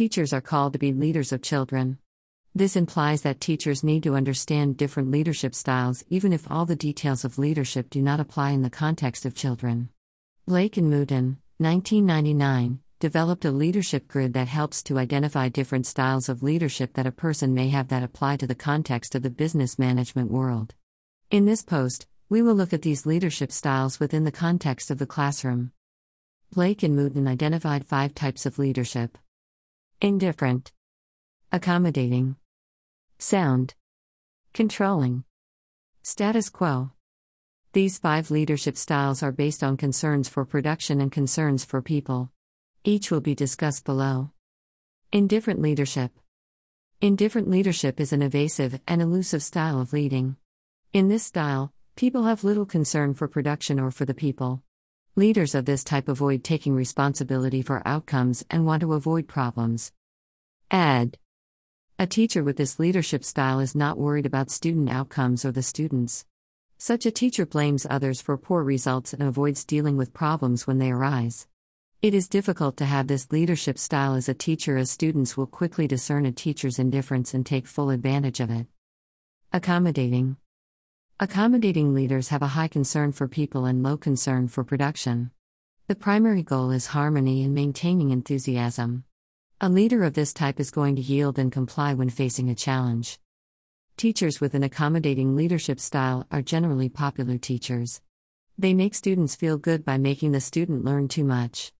Teachers are called to be leaders of children. This implies that teachers need to understand different leadership styles, even if all the details of leadership do not apply in the context of children. Blake and Mouton, 1999, developed a leadership grid that helps to identify different styles of leadership that a person may have that apply to the context of the business management world. In this post, we will look at these leadership styles within the context of the classroom. Blake and Mouton identified five types of leadership indifferent, accommodating, sound, controlling, status quo. These five leadership styles are based on concerns for production and concerns for people. Each will be discussed below. Indifferent leadership. Indifferent leadership is an evasive and elusive style of leading. In this style, people have little concern for production or for the people. Leaders of this type avoid taking responsibility for outcomes and want to avoid problems. Add. A teacher with this leadership style is not worried about student outcomes or the students. Such a teacher blames others for poor results and avoids dealing with problems when they arise. It is difficult to have this leadership style as a teacher, as students will quickly discern a teacher's indifference and take full advantage of it. Accommodating. Accommodating leaders have a high concern for people and low concern for production. The primary goal is harmony and maintaining enthusiasm. A leader of this type is going to yield and comply when facing a challenge. Teachers with an accommodating leadership style are generally popular teachers. They make students feel good by making the student learn too much.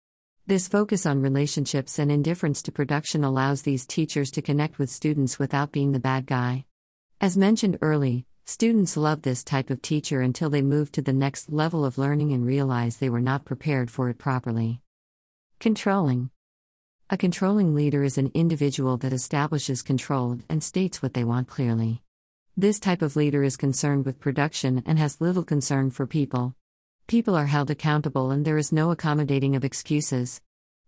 This focus on relationships and indifference to production allows these teachers to connect with students without being the bad guy. As mentioned early, Students love this type of teacher until they move to the next level of learning and realize they were not prepared for it properly. Controlling. A controlling leader is an individual that establishes control and states what they want clearly. This type of leader is concerned with production and has little concern for people. People are held accountable and there is no accommodating of excuses.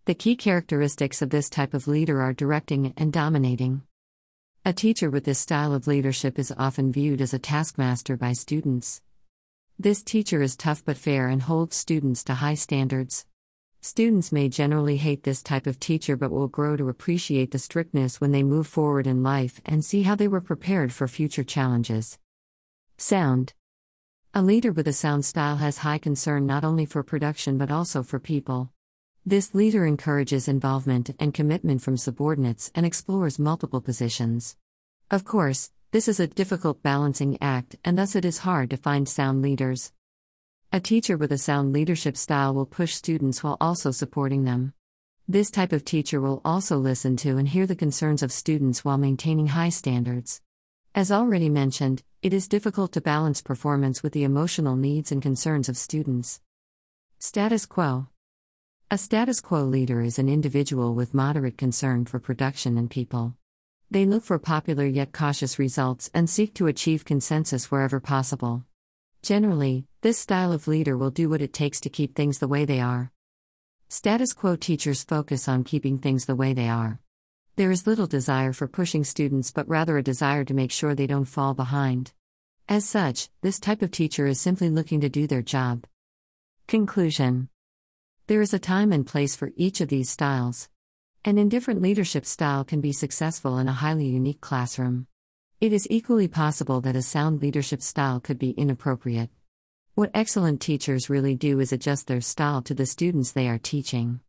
The key characteristics of this type of leader are directing and dominating. A teacher with this style of leadership is often viewed as a taskmaster by students. This teacher is tough but fair and holds students to high standards. Students may generally hate this type of teacher but will grow to appreciate the strictness when they move forward in life and see how they were prepared for future challenges. Sound A leader with a sound style has high concern not only for production but also for people. This leader encourages involvement and commitment from subordinates and explores multiple positions. Of course, this is a difficult balancing act, and thus it is hard to find sound leaders. A teacher with a sound leadership style will push students while also supporting them. This type of teacher will also listen to and hear the concerns of students while maintaining high standards. As already mentioned, it is difficult to balance performance with the emotional needs and concerns of students. Status quo a status quo leader is an individual with moderate concern for production and people. They look for popular yet cautious results and seek to achieve consensus wherever possible. Generally, this style of leader will do what it takes to keep things the way they are. Status quo teachers focus on keeping things the way they are. There is little desire for pushing students, but rather a desire to make sure they don't fall behind. As such, this type of teacher is simply looking to do their job. Conclusion there is a time and place for each of these styles. An indifferent leadership style can be successful in a highly unique classroom. It is equally possible that a sound leadership style could be inappropriate. What excellent teachers really do is adjust their style to the students they are teaching.